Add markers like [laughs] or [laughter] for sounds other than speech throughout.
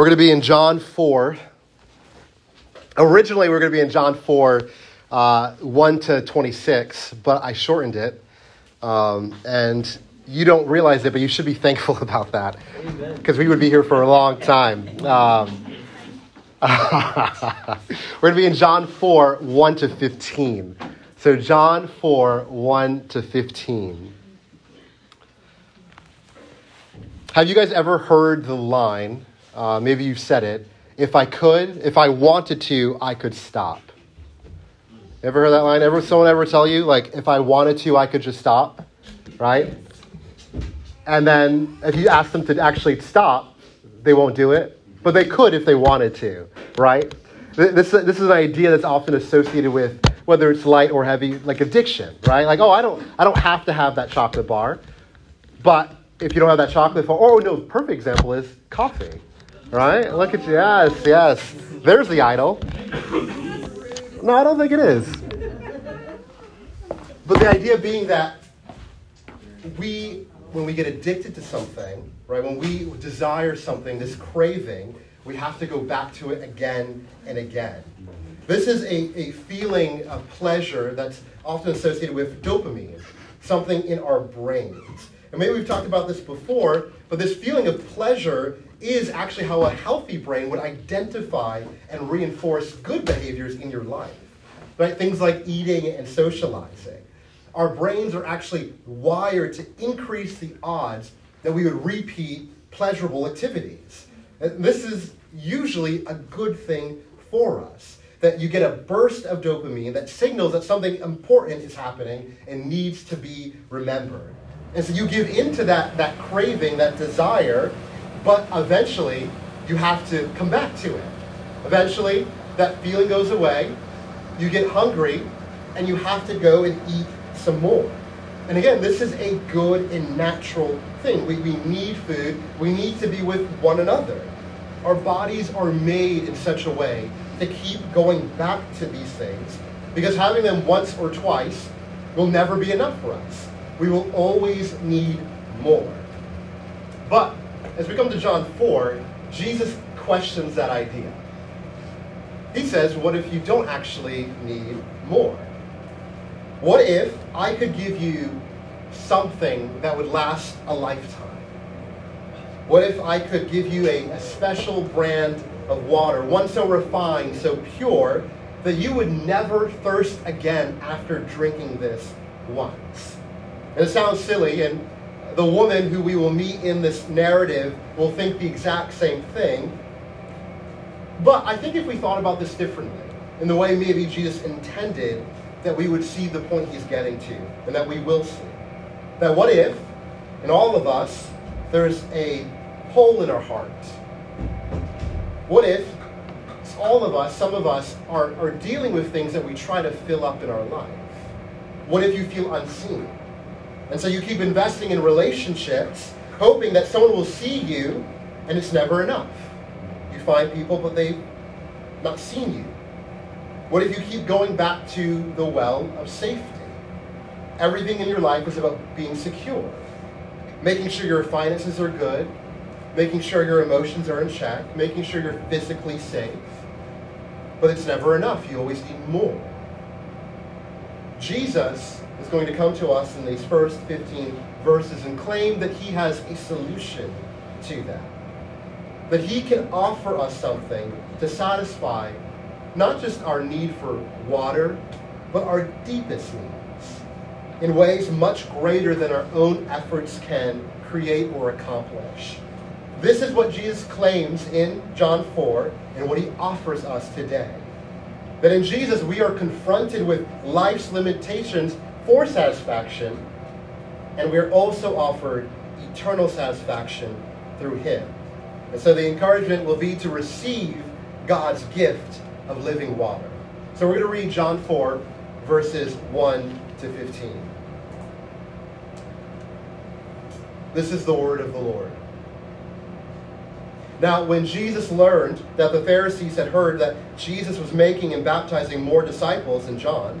We're going to be in John 4. Originally, we are going to be in John 4, uh, 1 to 26, but I shortened it. Um, and you don't realize it, but you should be [laughs] thankful about that because we would be here for a long time. Um, [laughs] we're going to be in John 4, 1 to 15. So, John 4, 1 to 15. Have you guys ever heard the line? Uh, maybe you've said it. If I could, if I wanted to, I could stop. Ever heard that line? Ever someone ever tell you like, if I wanted to, I could just stop, right? And then if you ask them to actually stop, they won't do it, but they could if they wanted to, right? This, this is an idea that's often associated with whether it's light or heavy, like addiction, right? Like, oh, I don't, I don't have to have that chocolate bar, but if you don't have that chocolate bar, oh no, perfect example is coffee, right? Look at you, yes, yes. There's the idol. No, I don't think it is. But the idea being that we, when we get addicted to something, right, when we desire something, this craving, we have to go back to it again and again. This is a, a feeling of pleasure that's often associated with dopamine, something in our brains. And maybe we've talked about this before, but this feeling of pleasure is actually how a healthy brain would identify and reinforce good behaviors in your life. Right? Things like eating and socializing. Our brains are actually wired to increase the odds that we would repeat pleasurable activities. And this is usually a good thing for us. That you get a burst of dopamine that signals that something important is happening and needs to be remembered. And so you give into that, that craving, that desire, but eventually you have to come back to it. Eventually, that feeling goes away, you get hungry, and you have to go and eat some more. And again, this is a good and natural thing. We, we need food, we need to be with one another. Our bodies are made in such a way to keep going back to these things because having them once or twice will never be enough for us. We will always need more. But as we come to John 4, Jesus questions that idea. He says, What if you don't actually need more? What if I could give you something that would last a lifetime? What if I could give you a, a special brand of water, one so refined, so pure, that you would never thirst again after drinking this once? And it sounds silly, and the woman who we will meet in this narrative will think the exact same thing. But I think if we thought about this differently, in the way maybe Jesus intended, that we would see the point he's getting to, and that we will see. That what if, in all of us, there's a hole in our hearts? What if all of us, some of us, are, are dealing with things that we try to fill up in our life? What if you feel unseen? And so you keep investing in relationships, hoping that someone will see you, and it's never enough. You find people, but they've not seen you. What if you keep going back to the well of safety? Everything in your life is about being secure, making sure your finances are good, making sure your emotions are in check, making sure you're physically safe. But it's never enough. You always need more. Jesus is going to come to us in these first 15 verses and claim that he has a solution to that. That he can offer us something to satisfy not just our need for water, but our deepest needs in ways much greater than our own efforts can create or accomplish. This is what Jesus claims in John 4 and what he offers us today. That in Jesus we are confronted with life's limitations for satisfaction, and we are also offered eternal satisfaction through Him. And so the encouragement will be to receive God's gift of living water. So we're going to read John 4, verses 1 to 15. This is the word of the Lord. Now, when Jesus learned that the Pharisees had heard that Jesus was making and baptizing more disciples than John,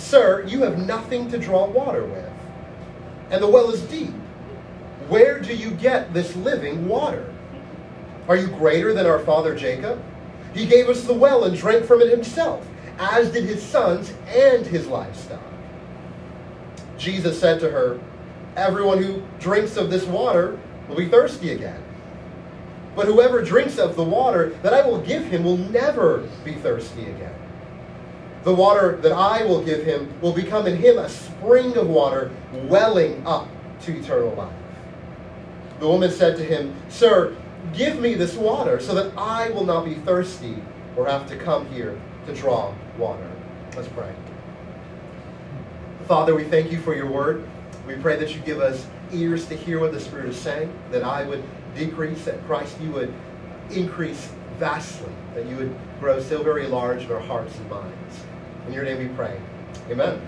Sir, you have nothing to draw water with, and the well is deep. Where do you get this living water? Are you greater than our father Jacob? He gave us the well and drank from it himself, as did his sons and his livestock. Jesus said to her, Everyone who drinks of this water will be thirsty again. But whoever drinks of the water that I will give him will never be thirsty again. The water that I will give him will become in him a spring of water welling up to eternal life. The woman said to him, Sir, give me this water so that I will not be thirsty or have to come here to draw water. Let's pray. Father, we thank you for your word. We pray that you give us ears to hear what the Spirit is saying, that I would decrease, that Christ, you would increase vastly, that you would grow so very large in our hearts and minds. In your name we pray. Amen.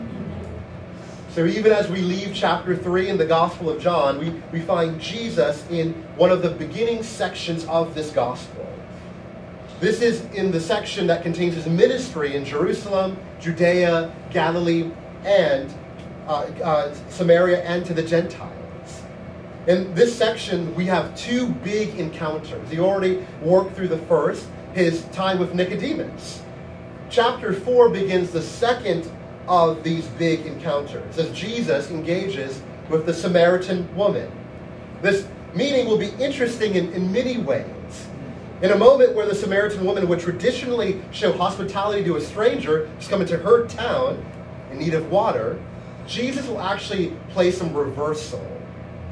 So even as we leave chapter 3 in the Gospel of John, we, we find Jesus in one of the beginning sections of this Gospel. This is in the section that contains his ministry in Jerusalem, Judea, Galilee, and uh, uh, Samaria, and to the Gentiles. In this section, we have two big encounters. He already worked through the first, his time with Nicodemus. Chapter 4 begins the second of these big encounters as Jesus engages with the Samaritan woman. This meeting will be interesting in, in many ways. In a moment where the Samaritan woman would traditionally show hospitality to a stranger who's coming to her town in need of water, Jesus will actually play some reversal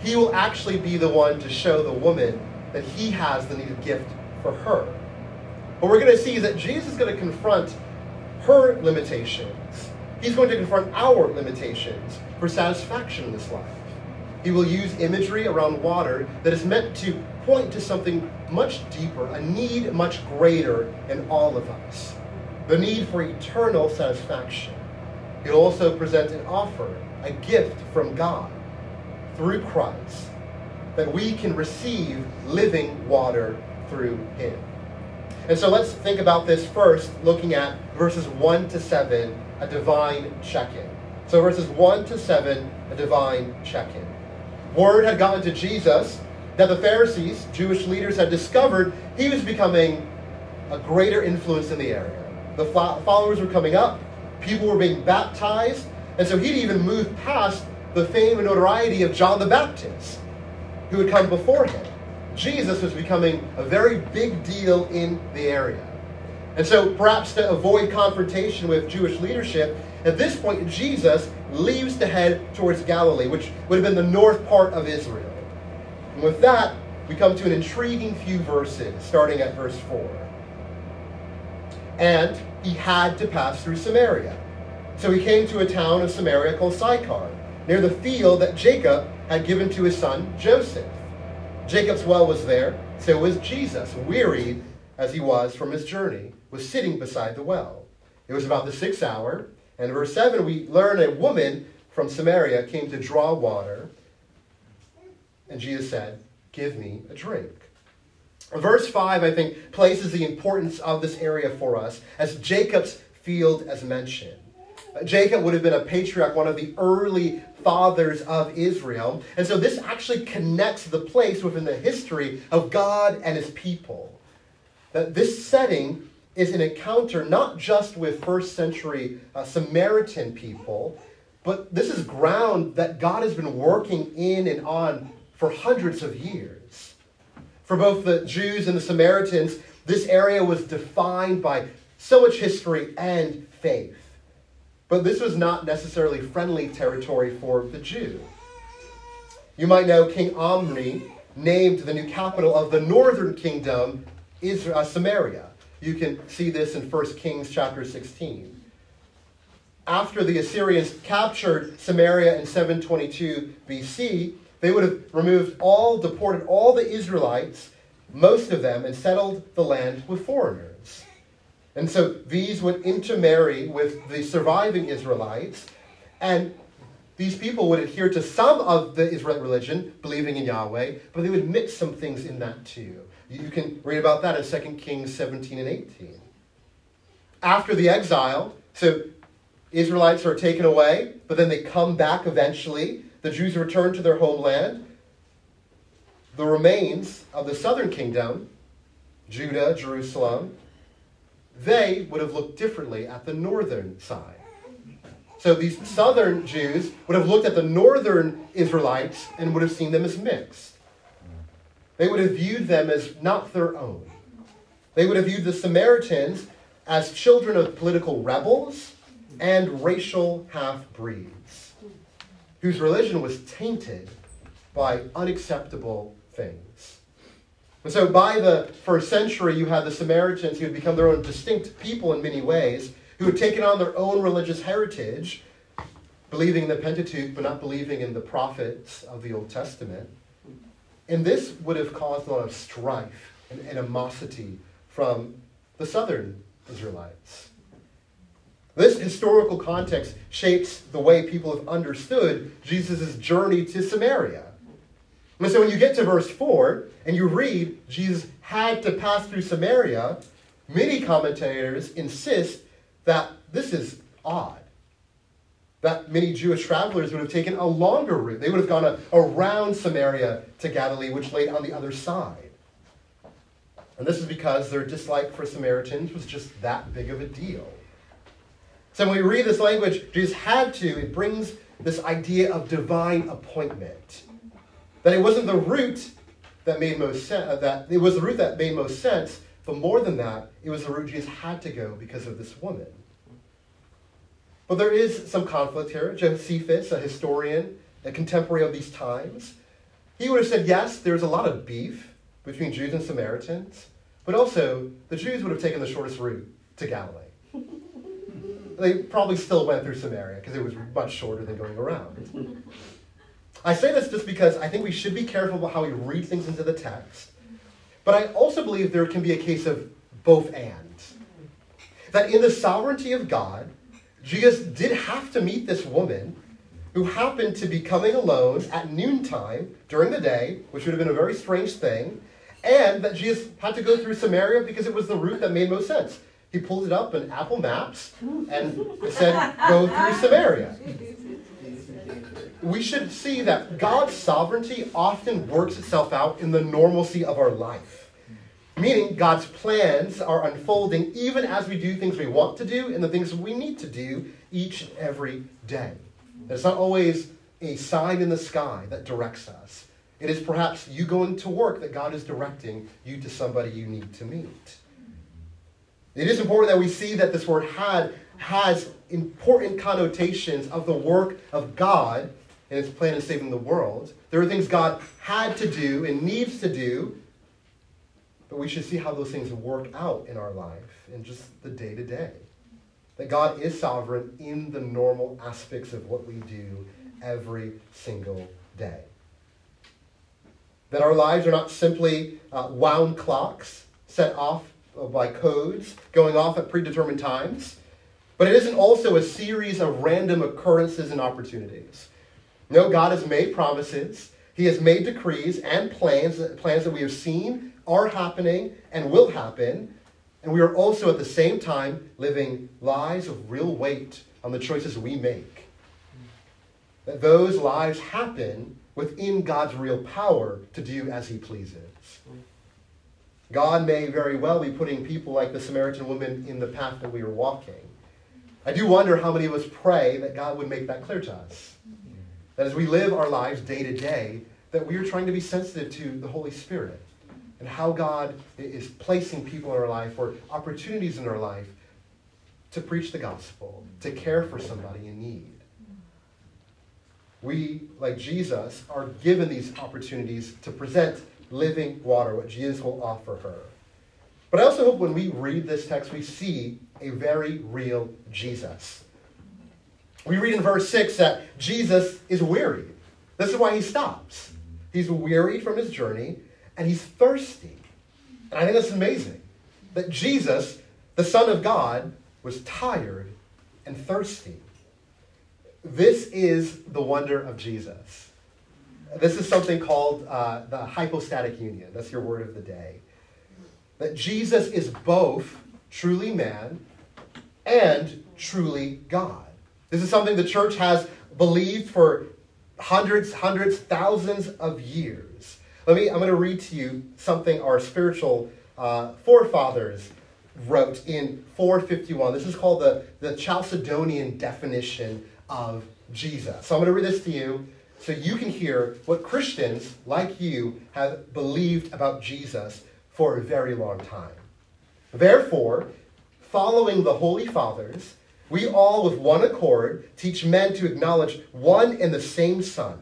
he will actually be the one to show the woman that he has the needed gift for her. What we're going to see is that Jesus is going to confront her limitations. He's going to confront our limitations for satisfaction in this life. He will use imagery around water that is meant to point to something much deeper, a need much greater in all of us the need for eternal satisfaction. He'll also present an offer, a gift from God through Christ that we can receive living water through him. And so let's think about this first, looking at verses 1 to 7, a divine check in. So verses 1 to 7, a divine check in. Word had gotten to Jesus that the Pharisees, Jewish leaders, had discovered he was becoming a greater influence in the area. The followers were coming up, people were being baptized, and so he'd even moved past the fame and notoriety of John the Baptist, who had come before him. Jesus was becoming a very big deal in the area. And so, perhaps to avoid confrontation with Jewish leadership, at this point, Jesus leaves to head towards Galilee, which would have been the north part of Israel. And with that, we come to an intriguing few verses, starting at verse 4. And he had to pass through Samaria. So he came to a town of Samaria called Sychar near the field that Jacob had given to his son Joseph. Jacob's well was there, so was Jesus, wearied as he was from his journey, was sitting beside the well. It was about the sixth hour, and verse 7 we learn a woman from Samaria came to draw water, and Jesus said, Give me a drink. Verse 5, I think, places the importance of this area for us as Jacob's field as mentioned. Jacob would have been a patriarch, one of the early fathers of Israel. And so this actually connects the place within the history of God and his people. That this setting is an encounter not just with first century uh, Samaritan people, but this is ground that God has been working in and on for hundreds of years. For both the Jews and the Samaritans, this area was defined by so much history and faith. But this was not necessarily friendly territory for the Jew. You might know King Omri named the new capital of the northern kingdom Israel, uh, Samaria. You can see this in 1 Kings chapter 16. After the Assyrians captured Samaria in 722 BC, they would have removed all, deported all the Israelites, most of them, and settled the land with foreigners. And so these would intermarry with the surviving Israelites, and these people would adhere to some of the Israelite religion, believing in Yahweh, but they would mix some things in that too. You can read about that in 2 Kings 17 and 18. After the exile, so Israelites are taken away, but then they come back eventually. The Jews return to their homeland. The remains of the southern kingdom, Judah, Jerusalem, they would have looked differently at the northern side. So these southern Jews would have looked at the northern Israelites and would have seen them as mixed. They would have viewed them as not their own. They would have viewed the Samaritans as children of political rebels and racial half breeds whose religion was tainted by unacceptable things. And so by the first century, you had the Samaritans who had become their own distinct people in many ways, who had taken on their own religious heritage, believing in the Pentateuch but not believing in the prophets of the Old Testament. And this would have caused a lot of strife and animosity from the southern Israelites. This historical context shapes the way people have understood Jesus' journey to Samaria. And so when you get to verse 4 and you read Jesus had to pass through Samaria, many commentators insist that this is odd. That many Jewish travelers would have taken a longer route. They would have gone around Samaria to Galilee, which lay on the other side. And this is because their dislike for Samaritans was just that big of a deal. So when we read this language, Jesus had to, it brings this idea of divine appointment. That it wasn't the route that made most sense, uh, that it was the route that made most sense, but more than that, it was the route Jesus had to go because of this woman. But there is some conflict here. Josephus, a historian, a contemporary of these times, he would have said, yes, there's a lot of beef between Jews and Samaritans, but also the Jews would have taken the shortest route to Galilee [laughs] they probably still went through Samaria because it was much shorter than going around. I say this just because I think we should be careful about how we read things into the text. But I also believe there can be a case of both and. That in the sovereignty of God, Jesus did have to meet this woman who happened to be coming alone at noontime during the day, which would have been a very strange thing, and that Jesus had to go through Samaria because it was the route that made most sense. He pulled it up in Apple Maps and said, go through Samaria. We should see that God's sovereignty often works itself out in the normalcy of our life. Meaning, God's plans are unfolding even as we do things we want to do and the things we need to do each and every day. It's not always a sign in the sky that directs us. It is perhaps you going to work that God is directing you to somebody you need to meet. It is important that we see that this word had has important connotations of the work of God and his plan of saving the world. There are things God had to do and needs to do, but we should see how those things work out in our life in just the day to day. That God is sovereign in the normal aspects of what we do every single day. That our lives are not simply uh, wound clocks set off by codes going off at predetermined times, but it isn't also a series of random occurrences and opportunities. No, God has made promises. He has made decrees and plans, plans that we have seen are happening and will happen. And we are also at the same time living lives of real weight on the choices we make. That those lives happen within God's real power to do as he pleases. God may very well be putting people like the Samaritan woman in the path that we are walking. I do wonder how many of us pray that God would make that clear to us. That as we live our lives day to day, that we are trying to be sensitive to the Holy Spirit. and how God is placing people in our life or opportunities in our life to preach the gospel, to care for somebody in need. We, like Jesus, are given these opportunities to present living water, what Jesus will offer her. But I also hope when we read this text, we see a very real Jesus. We read in verse 6 that Jesus is weary. This is why he stops. He's weary from his journey and he's thirsty. And I think that's amazing that Jesus, the Son of God, was tired and thirsty. This is the wonder of Jesus. This is something called uh, the hypostatic union. That's your word of the day. That Jesus is both truly man and truly God. This is something the church has believed for hundreds, hundreds, thousands of years. Let me, I'm going to read to you something our spiritual uh, forefathers wrote in 451. This is called the, the Chalcedonian definition of Jesus. So I'm going to read this to you so you can hear what Christians like you have believed about Jesus for a very long time. Therefore, following the Holy Fathers, we all with one accord teach men to acknowledge one and the same Son,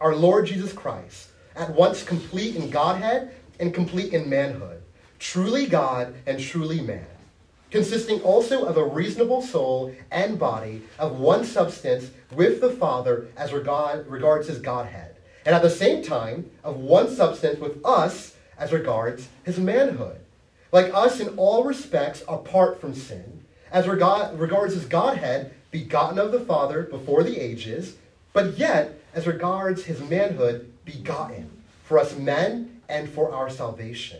our Lord Jesus Christ, at once complete in Godhead and complete in manhood, truly God and truly man consisting also of a reasonable soul and body of one substance with the Father as regard, regards his Godhead, and at the same time of one substance with us as regards his manhood. Like us in all respects apart from sin, as regard, regards his Godhead, begotten of the Father before the ages, but yet as regards his manhood, begotten for us men and for our salvation.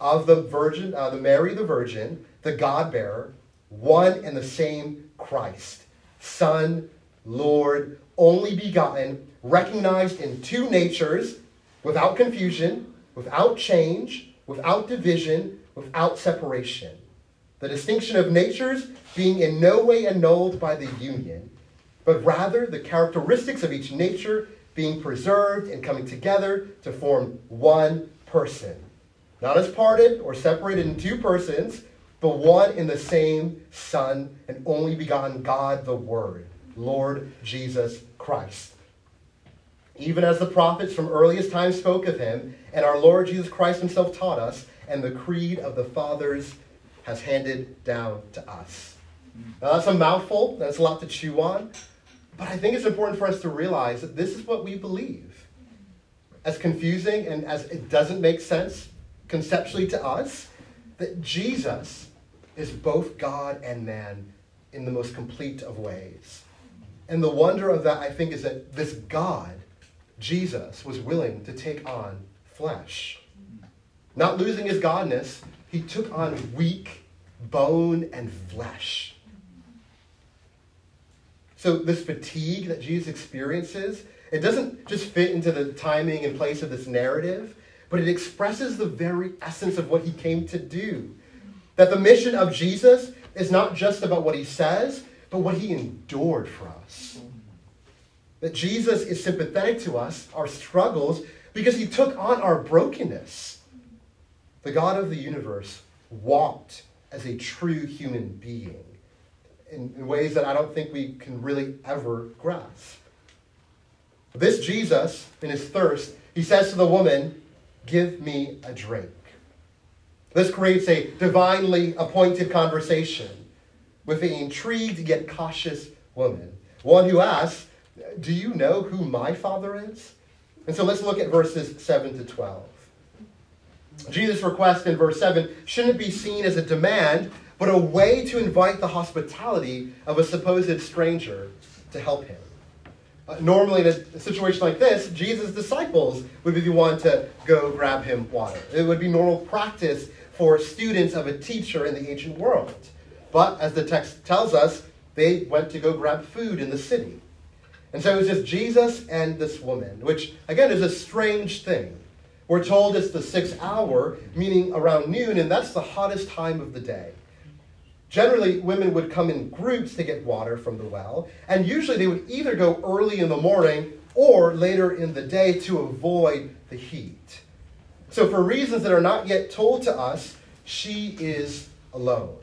Of the Virgin, uh, the Mary the Virgin, the God bearer, one and the same Christ, Son, Lord, only begotten, recognized in two natures, without confusion, without change, without division, without separation. The distinction of natures being in no way annulled by the union, but rather the characteristics of each nature being preserved and coming together to form one person. Not as parted or separated in two persons, but one and the same Son and only begotten God the Word, Lord Jesus Christ. Even as the prophets from earliest times spoke of him, and our Lord Jesus Christ himself taught us, and the creed of the fathers has handed down to us. Now, that's a mouthful, that's a lot to chew on, but I think it's important for us to realize that this is what we believe. As confusing and as it doesn't make sense conceptually to us, that Jesus is both God and man in the most complete of ways. And the wonder of that, I think, is that this God, Jesus, was willing to take on flesh. Not losing his godness, he took on weak bone and flesh. So, this fatigue that Jesus experiences, it doesn't just fit into the timing and place of this narrative, but it expresses the very essence of what he came to do. That the mission of Jesus is not just about what he says, but what he endured for us. That Jesus is sympathetic to us, our struggles, because he took on our brokenness. The God of the universe walked as a true human being in, in ways that I don't think we can really ever grasp. This Jesus, in his thirst, he says to the woman, Give me a drink. This creates a divinely appointed conversation with the intrigued yet cautious woman, one who asks, Do you know who my father is? And so let's look at verses 7 to 12. Jesus' request in verse 7 shouldn't be seen as a demand, but a way to invite the hospitality of a supposed stranger to help him. Uh, normally, in a situation like this, Jesus' disciples would be the one to go grab him water. It would be normal practice for students of a teacher in the ancient world. But as the text tells us, they went to go grab food in the city. And so it was just Jesus and this woman, which again is a strange thing. We're told it's the sixth hour, meaning around noon, and that's the hottest time of the day. Generally, women would come in groups to get water from the well, and usually they would either go early in the morning or later in the day to avoid the heat. So, for reasons that are not yet told to us, she is alone.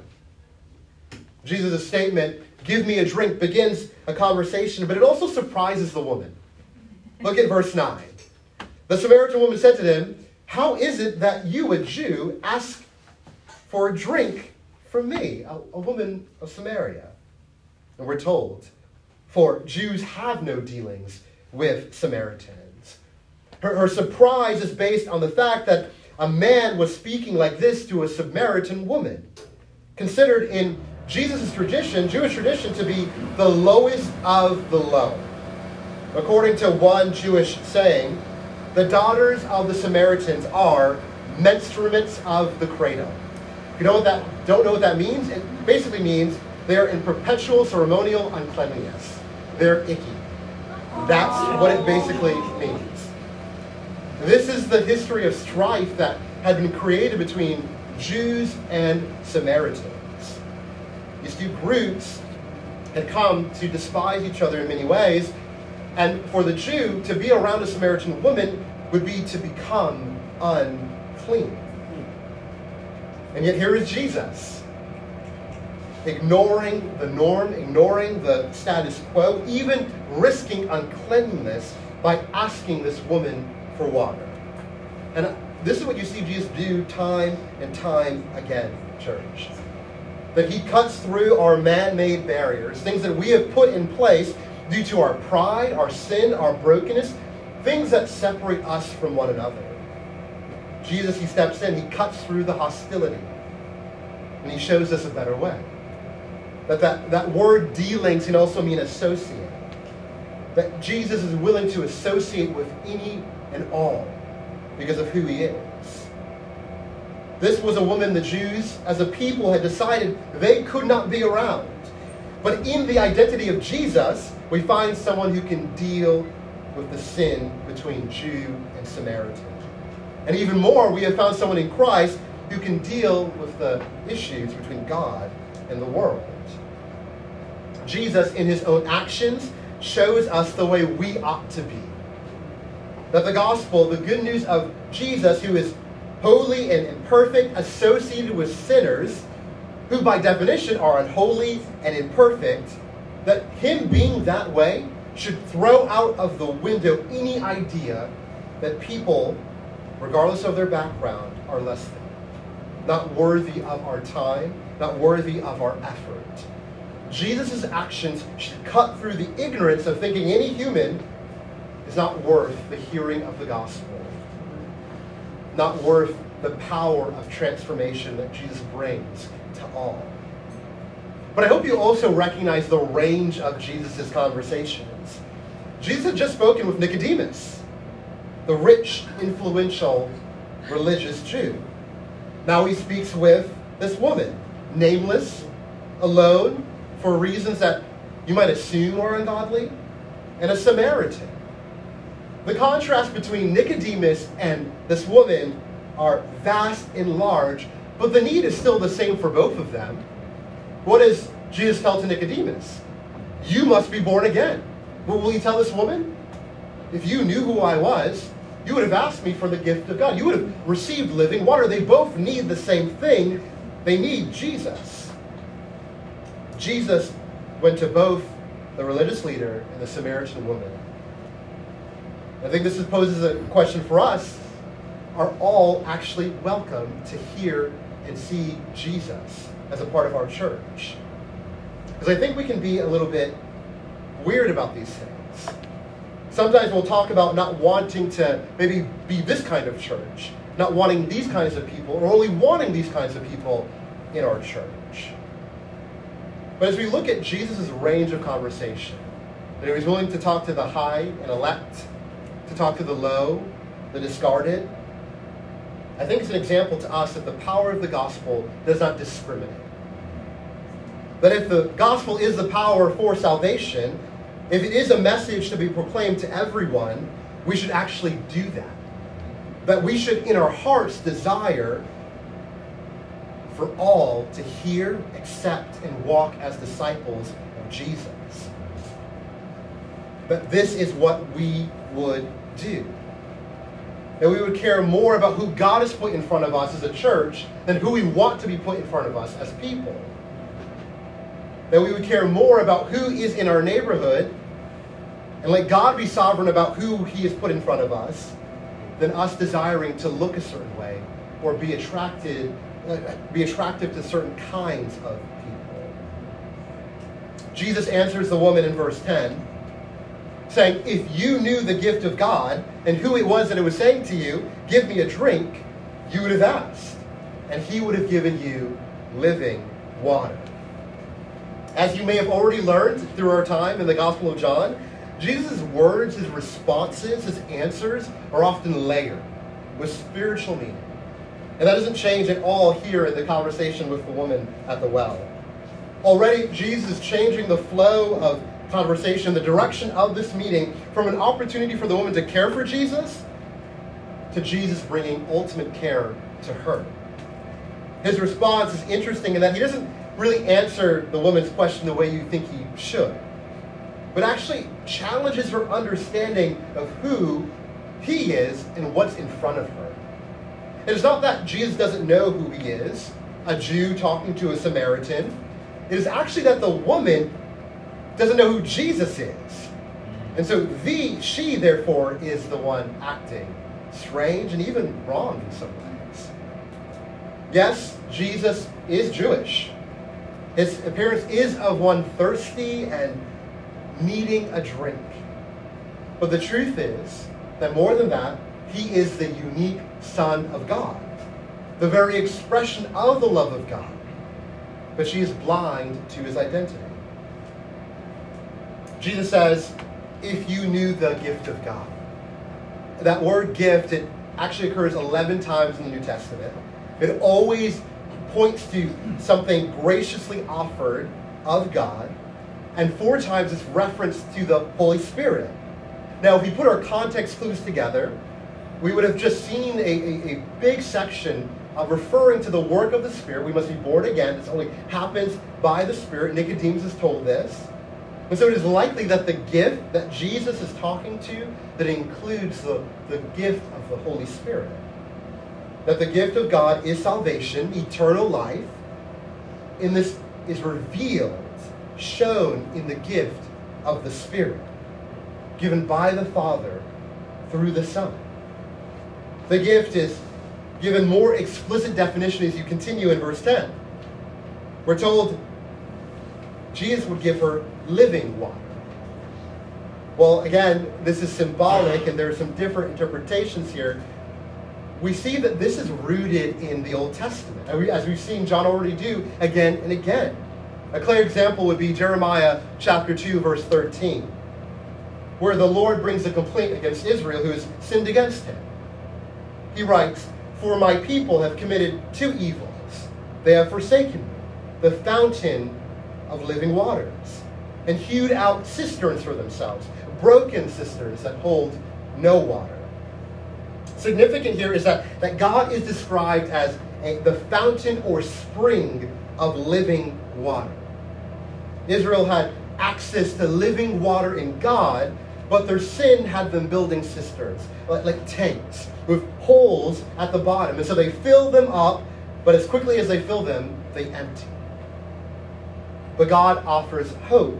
Jesus' statement, give me a drink, begins a conversation, but it also surprises the woman. Look at verse 9. The Samaritan woman said to them, How is it that you, a Jew, ask for a drink from me, a, a woman of Samaria? And we're told, For Jews have no dealings with Samaritans. Her, her surprise is based on the fact that a man was speaking like this to a Samaritan woman, considered in Jesus' tradition, Jewish tradition, to be the lowest of the low. According to one Jewish saying, the daughters of the Samaritans are menstruants of the cradle. If you know what that, don't know what that means, it basically means they're in perpetual ceremonial uncleanliness. They're icky. That's what it basically means. This is the history of strife that had been created between Jews and Samaritans. These two groups had come to despise each other in many ways, and for the Jew to be around a Samaritan woman would be to become unclean. And yet here is Jesus, ignoring the norm, ignoring the status quo, even risking uncleanness by asking this woman for water. And this is what you see Jesus do time and time again, church. That he cuts through our man made barriers, things that we have put in place due to our pride, our sin, our brokenness, things that separate us from one another. Jesus, he steps in, he cuts through the hostility, and he shows us a better way. That, that, that word dealings can also mean associate. That Jesus is willing to associate with any and all because of who he is. This was a woman the Jews, as a people, had decided they could not be around. But in the identity of Jesus, we find someone who can deal with the sin between Jew and Samaritan. And even more, we have found someone in Christ who can deal with the issues between God and the world. Jesus, in his own actions, shows us the way we ought to be. That the gospel, the good news of Jesus, who is holy and imperfect, associated with sinners, who by definition are unholy and imperfect, that him being that way should throw out of the window any idea that people, regardless of their background, are less than, not worthy of our time, not worthy of our effort. Jesus' actions should cut through the ignorance of thinking any human is not worth the hearing of the gospel, not worth the power of transformation that Jesus brings to all. But I hope you also recognize the range of Jesus' conversations. Jesus had just spoken with Nicodemus, the rich, influential, religious Jew. Now he speaks with this woman, nameless, alone, for reasons that you might assume are ungodly, and a Samaritan. The contrast between Nicodemus and this woman are vast and large, but the need is still the same for both of them. What does Jesus tell to Nicodemus? You must be born again. What will he tell this woman? If you knew who I was, you would have asked me for the gift of God. You would have received living water. They both need the same thing. They need Jesus. Jesus went to both the religious leader and the Samaritan woman. I think this poses a question for us. Are all actually welcome to hear and see Jesus? as a part of our church. Because I think we can be a little bit weird about these things. Sometimes we'll talk about not wanting to maybe be this kind of church, not wanting these kinds of people, or only wanting these kinds of people in our church. But as we look at Jesus' range of conversation, you know, he's willing to talk to the high and elect, to talk to the low, the discarded, I think it's an example to us that the power of the gospel does not discriminate. That if the gospel is the power for salvation, if it is a message to be proclaimed to everyone, we should actually do that. That we should, in our hearts, desire for all to hear, accept, and walk as disciples of Jesus. That this is what we would do. That we would care more about who God has put in front of us as a church than who we want to be put in front of us as people. That we would care more about who is in our neighborhood and let God be sovereign about who He has put in front of us than us desiring to look a certain way or be attracted, uh, be attractive to certain kinds of people. Jesus answers the woman in verse 10 saying, If you knew the gift of God and who it was that it was saying to you, Give me a drink, you would have asked, and he would have given you living water. As you may have already learned through our time in the Gospel of John, Jesus' words, his responses, his answers are often layered with spiritual meaning. And that doesn't change at all here in the conversation with the woman at the well. Already, Jesus is changing the flow of conversation, the direction of this meeting, from an opportunity for the woman to care for Jesus to Jesus bringing ultimate care to her. His response is interesting in that he doesn't really answer the woman's question the way you think he should, but actually challenges her understanding of who he is and what's in front of her. It is not that Jesus doesn't know who he is, a Jew talking to a Samaritan. It is actually that the woman doesn't know who Jesus is. And so the she therefore is the one acting strange and even wrong in some ways. Yes, Jesus is Jewish. His appearance is of one thirsty and needing a drink. But the truth is that more than that, he is the unique Son of God, the very expression of the love of God. But she is blind to his identity. Jesus says, if you knew the gift of God. That word gift, it actually occurs 11 times in the New Testament. It always points to something graciously offered of God, and four times it's referenced to the Holy Spirit. Now, if we put our context clues together, we would have just seen a, a, a big section of referring to the work of the Spirit. We must be born again. This only happens by the Spirit. Nicodemus is told this. And so it is likely that the gift that Jesus is talking to, that includes the, the gift of the Holy Spirit. That the gift of God is salvation, eternal life, in this is revealed, shown in the gift of the Spirit, given by the Father through the Son. The gift is given more explicit definition as you continue in verse 10. We're told Jesus would give her living water. Well, again, this is symbolic, and there are some different interpretations here. We see that this is rooted in the Old Testament, as we've seen John already do again and again. A clear example would be Jeremiah chapter 2, verse 13, where the Lord brings a complaint against Israel who has sinned against him. He writes, For my people have committed two evils. They have forsaken me, the fountain of living waters and hewed out cisterns for themselves, broken cisterns that hold no water. Significant here is that, that God is described as a, the fountain or spring of living water. Israel had access to living water in God, but their sin had them building cisterns, like, like tanks, with holes at the bottom. And so they fill them up, but as quickly as they fill them, they empty. But God offers hope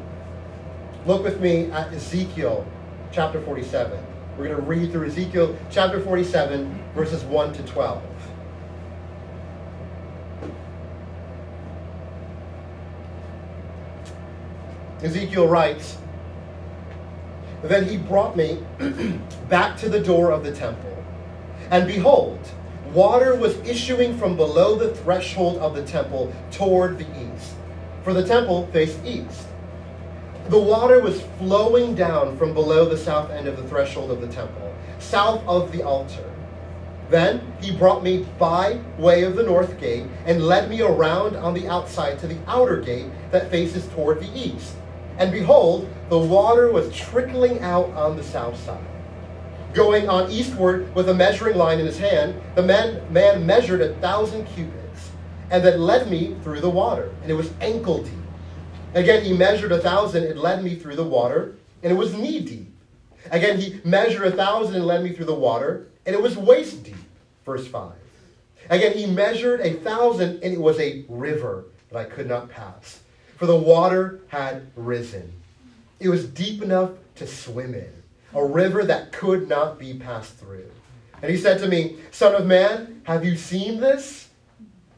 Look with me at Ezekiel chapter 47. We're going to read through Ezekiel chapter 47, verses 1 to 12. Ezekiel writes, Then he brought me [clears throat] back to the door of the temple, and behold, water was issuing from below the threshold of the temple toward the east, for the temple faced east. The water was flowing down from below the south end of the threshold of the temple, south of the altar. Then he brought me by way of the north gate and led me around on the outside to the outer gate that faces toward the east. And behold, the water was trickling out on the south side. Going on eastward with a measuring line in his hand, the man, man measured a thousand cubits, and that led me through the water, and it was ankle deep. Again, he measured a thousand and led me through the water, and it was knee deep. Again, he measured a thousand and led me through the water, and it was waist deep. Verse 5. Again, he measured a thousand, and it was a river that I could not pass, for the water had risen. It was deep enough to swim in, a river that could not be passed through. And he said to me, Son of man, have you seen this?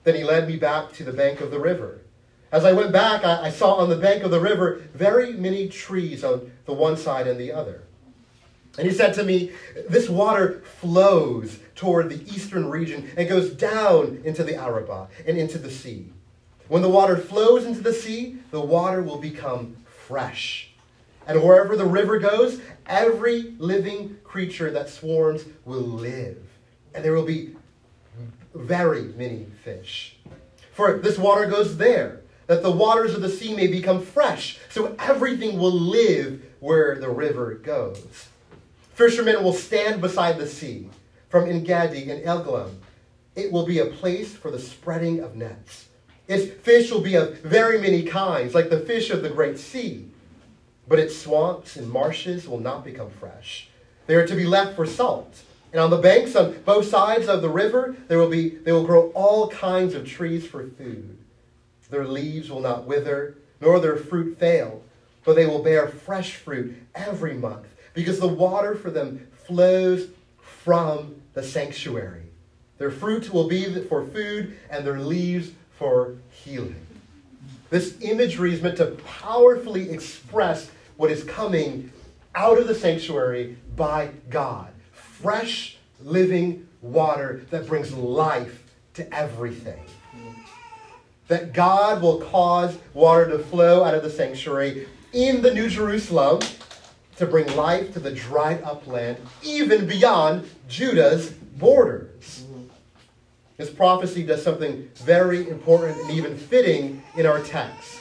Then he led me back to the bank of the river. As I went back, I, I, saw on the bank of the river very many trees on the one side and the other. And he said to me, This water flows toward the eastern region and goes down into the Arabah and into the sea. When the water flows into the sea, the water will become fresh. And wherever the river goes, every living creature that swarms will live. And there will be very many fish. For this water goes there, that the waters of the sea may become fresh, so everything will live where the river goes. Fishermen will stand beside the sea, from Engedi and Eglaim. It will be a place for the spreading of nets. Its fish will be of very many kinds, like the fish of the great sea. But its swamps and marshes will not become fresh. They are to be left for salt. And on the banks on both sides of the river, there will be, they will grow all kinds of trees for food. Their leaves will not wither, nor their fruit fail, but they will bear fresh fruit every month, because the water for them flows from the sanctuary. Their fruit will be for food, and their leaves for healing. This imagery is meant to powerfully express what is coming out of the sanctuary by God fresh, living water that brings life to everything. That God will cause water to flow out of the sanctuary in the New Jerusalem to bring life to the dried up land, even beyond Judah's borders. This prophecy does something very important and even fitting in our text.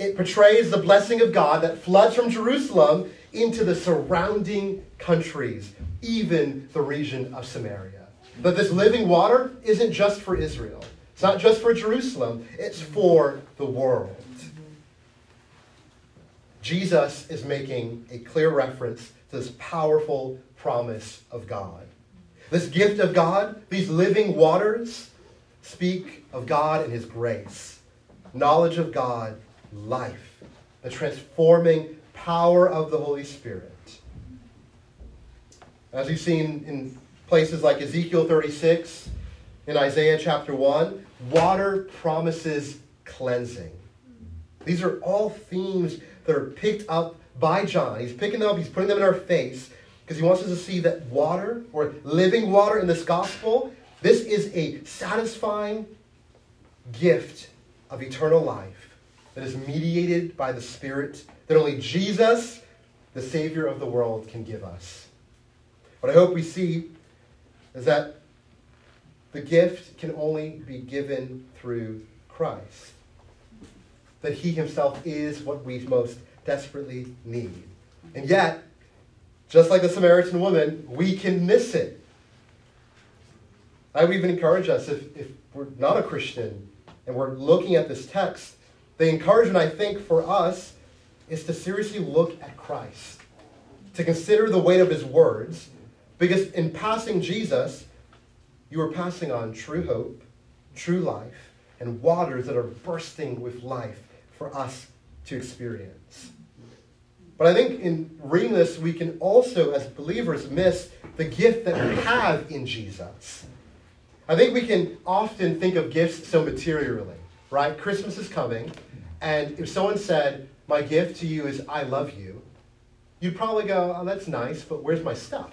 It portrays the blessing of God that floods from Jerusalem into the surrounding countries, even the region of Samaria. But this living water isn't just for Israel. It's not just for Jerusalem, it's for the world. Jesus is making a clear reference to this powerful promise of God. This gift of God, these living waters, speak of God and His grace, knowledge of God, life, the transforming power of the Holy Spirit. As we've seen in places like Ezekiel 36, in Isaiah chapter 1, water promises cleansing. These are all themes that are picked up by John. He's picking them up, he's putting them in our face because he wants us to see that water, or living water in this gospel, this is a satisfying gift of eternal life that is mediated by the Spirit that only Jesus, the Savior of the world, can give us. What I hope we see is that the gift can only be given through Christ. That he himself is what we most desperately need. And yet, just like the Samaritan woman, we can miss it. I would even encourage us, if, if we're not a Christian and we're looking at this text, the encouragement I think for us is to seriously look at Christ, to consider the weight of his words, because in passing Jesus, you are passing on true hope, true life, and waters that are bursting with life for us to experience. But I think in reading this, we can also, as believers, miss the gift that we have in Jesus. I think we can often think of gifts so materially, right? Christmas is coming, and if someone said, My gift to you is I love you, you'd probably go, Oh, that's nice, but where's my stuff?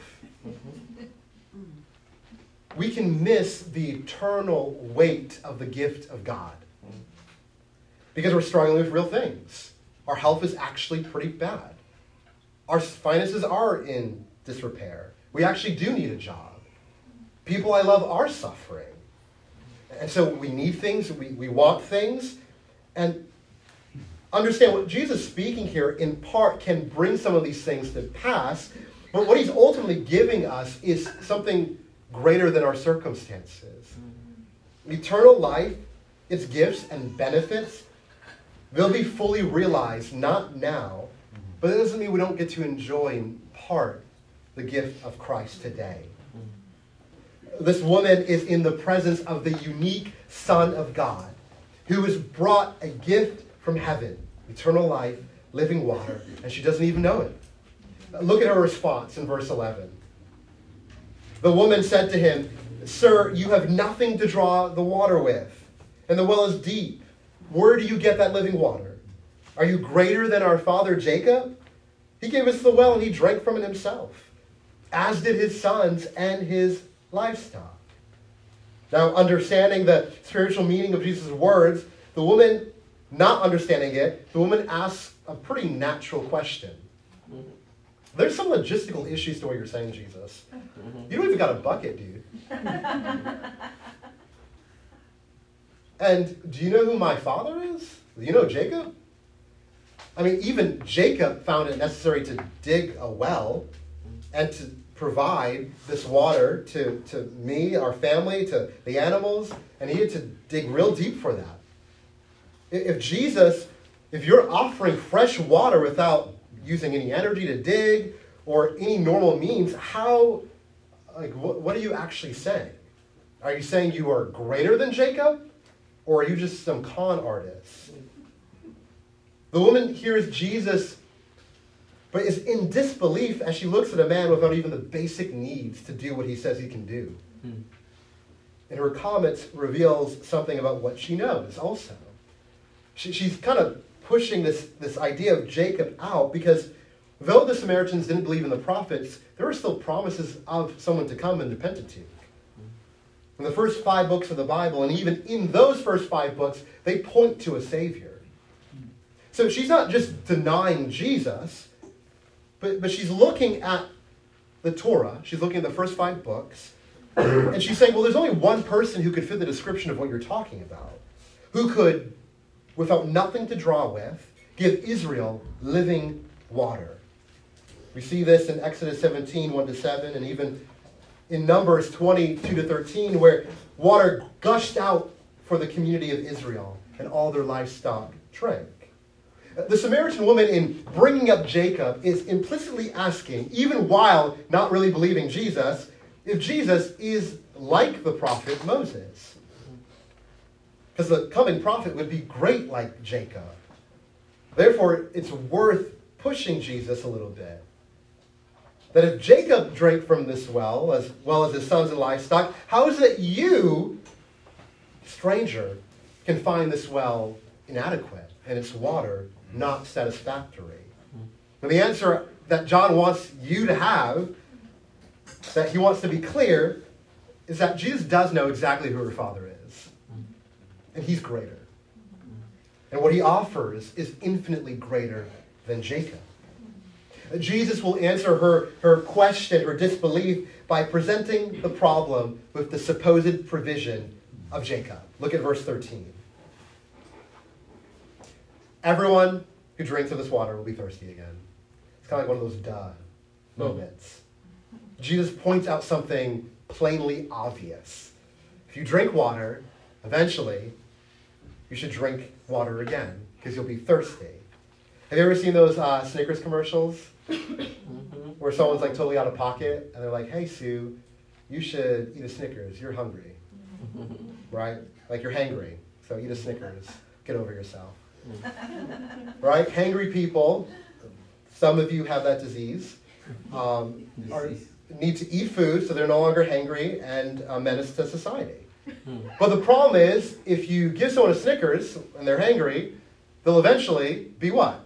we can miss the eternal weight of the gift of God because we're struggling with real things. Our health is actually pretty bad. Our finances are in disrepair. We actually do need a job. People I love are suffering. And so we need things, we, we want things. And understand what Jesus speaking here, in part, can bring some of these things to pass. But what he's ultimately giving us is something greater than our circumstances. Eternal life, its gifts and benefits, will be fully realized, not now, but it doesn't mean we don't get to enjoy in part the gift of Christ today. this woman is in the presence of the unique Son of God, who has brought a gift from heaven, eternal life, living water, and she doesn't even know it. Look at her response in verse 11. The woman said to him, Sir, you have nothing to draw the water with, and the well is deep. Where do you get that living water? Are you greater than our father Jacob? He gave us the well and he drank from it himself, as did his sons and his livestock. Now, understanding the spiritual meaning of Jesus' words, the woman, not understanding it, the woman asks a pretty natural question. There's some logistical issues to what you're saying, Jesus. You don't even got a bucket, dude. [laughs] and do you know who my father is? Do you know Jacob? I mean, even Jacob found it necessary to dig a well and to provide this water to, to me, our family, to the animals, and he had to dig real deep for that. If Jesus, if you're offering fresh water without using any energy to dig or any normal means, how, like, what, what are you actually saying? Are you saying you are greater than Jacob? Or are you just some con artist? The woman hears Jesus, but is in disbelief as she looks at a man without even the basic needs to do what he says he can do. Hmm. And her comments reveals something about what she knows also. She, she's kind of pushing this, this idea of Jacob out because though the Samaritans didn't believe in the prophets, there were still promises of someone to come in the Pentateuch. In the first five books of the Bible, and even in those first five books, they point to a Savior. So she's not just denying Jesus, but, but she's looking at the Torah. She's looking at the first five books. And she's saying, well, there's only one person who could fit the description of what you're talking about, who could, without nothing to draw with, give Israel living water. We see this in Exodus 17, 1 to 7, and even in Numbers 22 to 13, where water gushed out for the community of Israel and all their livestock drank. The Samaritan woman, in bringing up Jacob, is implicitly asking, even while not really believing Jesus, if Jesus is like the prophet Moses. Because the coming prophet would be great like Jacob. Therefore, it's worth pushing Jesus a little bit. That if Jacob drank from this well, as well as his sons and livestock, how is it you, stranger, can find this well inadequate and its water not satisfactory? And the answer that John wants you to have, that he wants to be clear, is that Jesus does know exactly who her father is. And he's greater. And what he offers is infinitely greater than Jacob. Jesus will answer her, her question, her disbelief, by presenting the problem with the supposed provision of Jacob. Look at verse 13. Everyone who drinks of this water will be thirsty again. It's kind of like one of those duh moments. Jesus points out something plainly obvious. If you drink water, eventually, you should drink water again because you'll be thirsty. Have you ever seen those uh, Snickers commercials mm-hmm. where someone's like totally out of pocket and they're like, "Hey Sue, you should eat a Snickers. You're hungry, [laughs] right? Like you're hangry, so eat a Snickers. Get over yourself." [laughs] right? Hangry people, some of you have that disease, um, are, need to eat food so they're no longer hangry and a menace to society. But the problem is, if you give someone a Snickers and they're hangry, they'll eventually be what?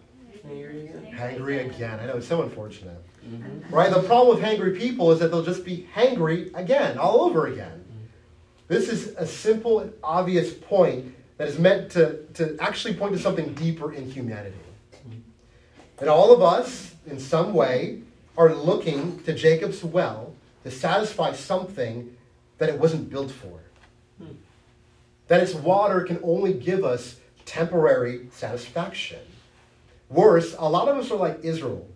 Hangry again. I know, it's so unfortunate. Mm-hmm. Right? The problem with hangry people is that they'll just be hangry again, all over again. This is a simple obvious point that is meant to, to actually point to something deeper in humanity. And all of us, in some way, are looking to Jacob's well to satisfy something that it wasn't built for. That its water can only give us temporary satisfaction. Worse, a lot of us are like Israel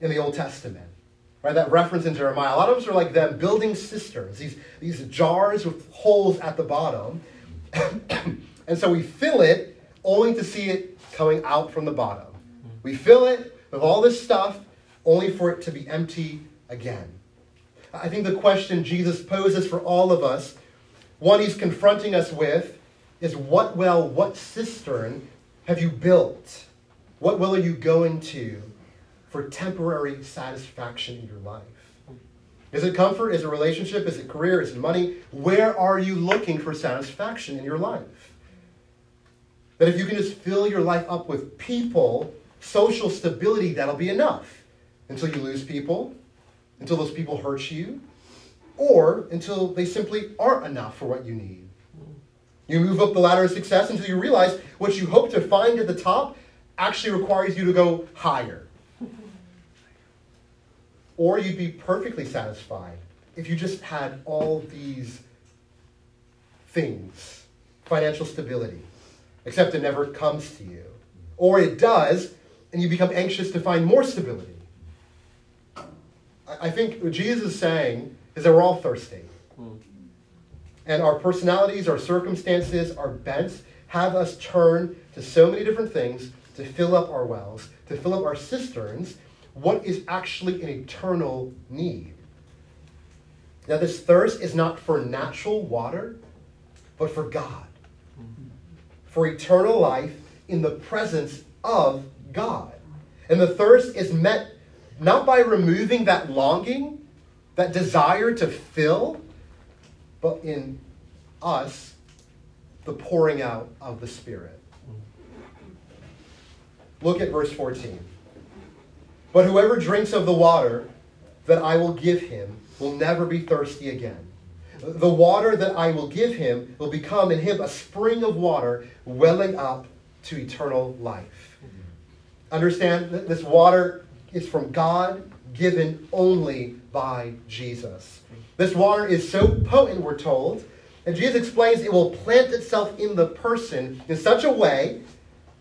in the Old Testament. Right, that reference in Jeremiah. A lot of us are like them, building cisterns, these, these jars with holes at the bottom. And so we fill it only to see it coming out from the bottom. We fill it with all this stuff only for it to be empty again. I think the question Jesus poses for all of us, one he's confronting us with, is what well, what cistern have you built? What well are you going to for temporary satisfaction in your life? Is it comfort? Is it relationship? Is it career? Is it money? Where are you looking for satisfaction in your life? That if you can just fill your life up with people, social stability, that'll be enough. Until you lose people, until those people hurt you, or until they simply aren't enough for what you need. You move up the ladder of success until you realize what you hope to find at the top actually requires you to go higher. [laughs] Or you'd be perfectly satisfied if you just had all these things financial stability, except it never comes to you. Or it does, and you become anxious to find more stability. I think what Jesus is saying is that we're all thirsty. Hmm. And our personalities, our circumstances, our bents have us turn to so many different things to fill up our wells, to fill up our cisterns, what is actually an eternal need. Now, this thirst is not for natural water, but for God, for eternal life in the presence of God. And the thirst is met not by removing that longing, that desire to fill, but in us, the pouring out of the Spirit. Look at verse 14. But whoever drinks of the water that I will give him will never be thirsty again. The water that I will give him will become in him a spring of water welling up to eternal life. Understand that this water is from God, given only by Jesus. This water is so potent, we're told, and Jesus explains it will plant itself in the person in such a way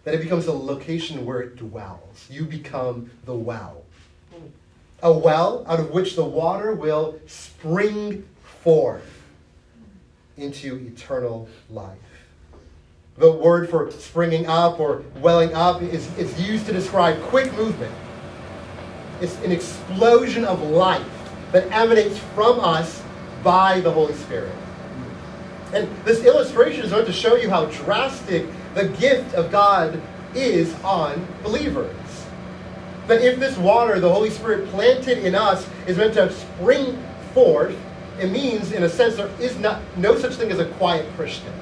that it becomes a location where it dwells. You become the well. A well out of which the water will spring forth into eternal life. The word for springing up or welling up is, is used to describe quick movement. It's an explosion of life that emanates from us by the Holy Spirit. And this illustration is meant to show you how drastic the gift of God is on believers. That if this water, the Holy Spirit planted in us, is meant to spring forth, it means, in a sense, there is not, no such thing as a quiet Christian.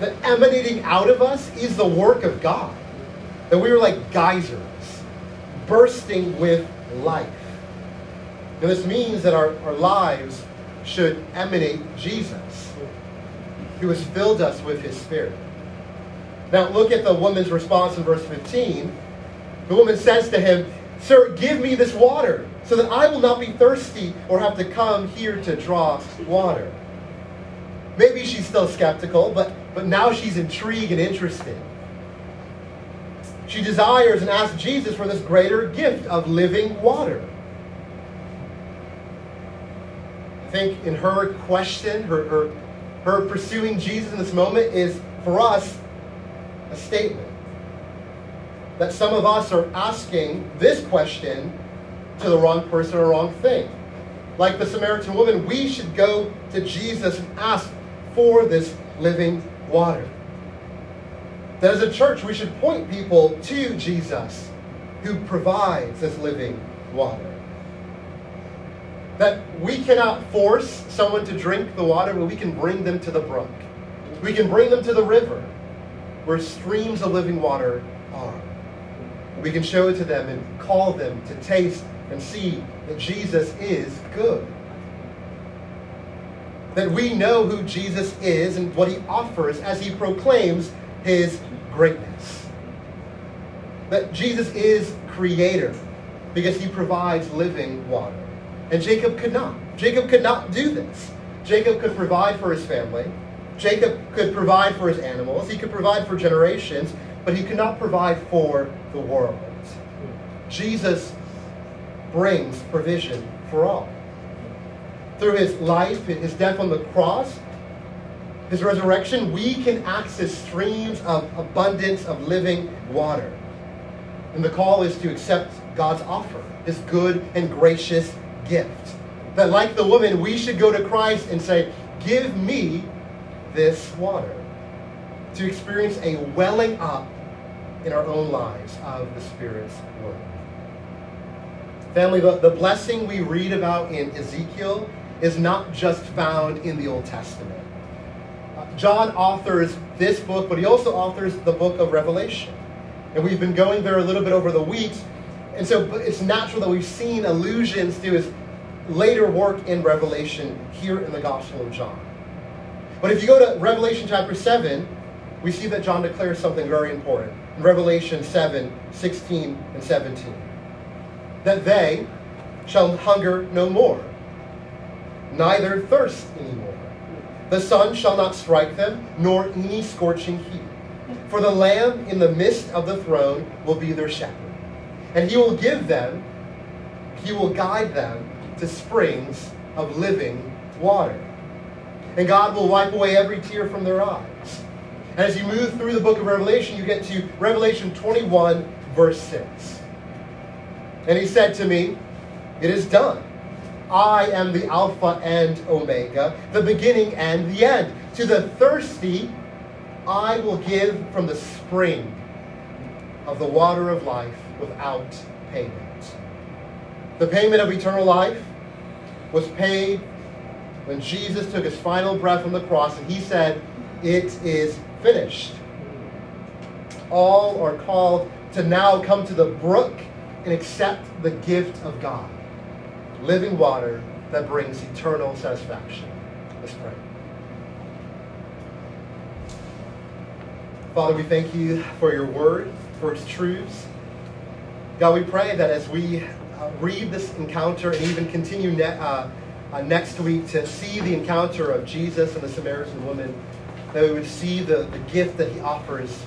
That emanating out of us is the work of God. That we are like geysers, bursting with life. And this means that our, our lives should emanate Jesus, who has filled us with his Spirit. Now, look at the woman's response in verse 15. The woman says to him, Sir, give me this water so that I will not be thirsty or have to come here to draw water. Maybe she's still skeptical, but, but now she's intrigued and interested. She desires and asks Jesus for this greater gift of living water. I think in her question, her, her, her pursuing Jesus in this moment is for us a statement. That some of us are asking this question to the wrong person or wrong thing. Like the Samaritan woman, we should go to Jesus and ask for this living water. That as a church, we should point people to Jesus who provides this living water. That we cannot force someone to drink the water, but we can bring them to the brook. We can bring them to the river where streams of living water are. We can show it to them and call them to taste and see that Jesus is good. That we know who Jesus is and what he offers as he proclaims his greatness. That Jesus is creator because he provides living water. And Jacob could not. Jacob could not do this. Jacob could provide for his family. Jacob could provide for his animals. He could provide for generations, but he cannot provide for the world. Jesus brings provision for all. Through his life, his death on the cross, his resurrection, we can access streams of abundance of living water. And the call is to accept God's offer, his good and gracious gift. that, like the woman, we should go to Christ and say, Give me this water. To experience a welling up in our own lives of the Spirit's work. Family, the, the blessing we read about in Ezekiel is not just found in the Old Testament. Uh, John authors this book, but he also authors the book of Revelation. And we've been going there a little bit over the weeks. And so it's natural that we've seen allusions to his later work in Revelation here in the Gospel of John. But if you go to Revelation chapter 7, we see that John declares something very important. Revelation 7, 16 and 17. That they shall hunger no more, neither thirst anymore. The sun shall not strike them, nor any scorching heat. For the Lamb in the midst of the throne will be their shepherd. And he will give them, he will guide them to springs of living water. And God will wipe away every tear from their eyes. As you move through the book of Revelation, you get to Revelation 21, verse 6. And he said to me, It is done. I am the Alpha and Omega, the beginning and the end. To the thirsty, I will give from the spring of the water of life without payment. The payment of eternal life was paid when Jesus took his final breath on the cross and he said, It is finished. All are called to now come to the brook and accept the gift of God living water that brings eternal satisfaction. Let's pray. Father, we thank you for your word, for its truths. God, we pray that as we uh, read this encounter and even continue ne- uh, uh, next week to see the encounter of Jesus and the Samaritan woman, that we would see the, the gift that he offers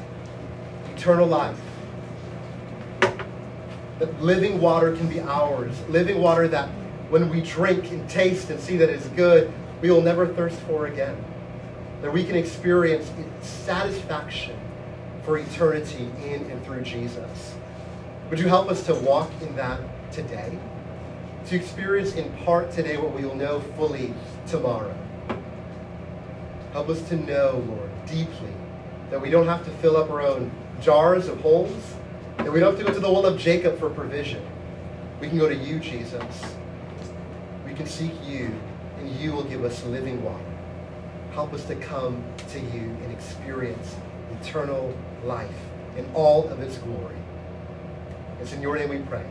eternal life. That living water can be ours. Living water that when we drink and taste and see that it's good, we will never thirst for again. That we can experience satisfaction for eternity in and through Jesus. Would you help us to walk in that today? To experience in part today what we will know fully tomorrow. Help us to know, Lord, deeply that we don't have to fill up our own jars of holes, that we don't have to go to the well of Jacob for provision. We can go to you, Jesus. We can seek you, and you will give us living water. Help us to come to you and experience eternal life in all of its glory. It's in your name we pray.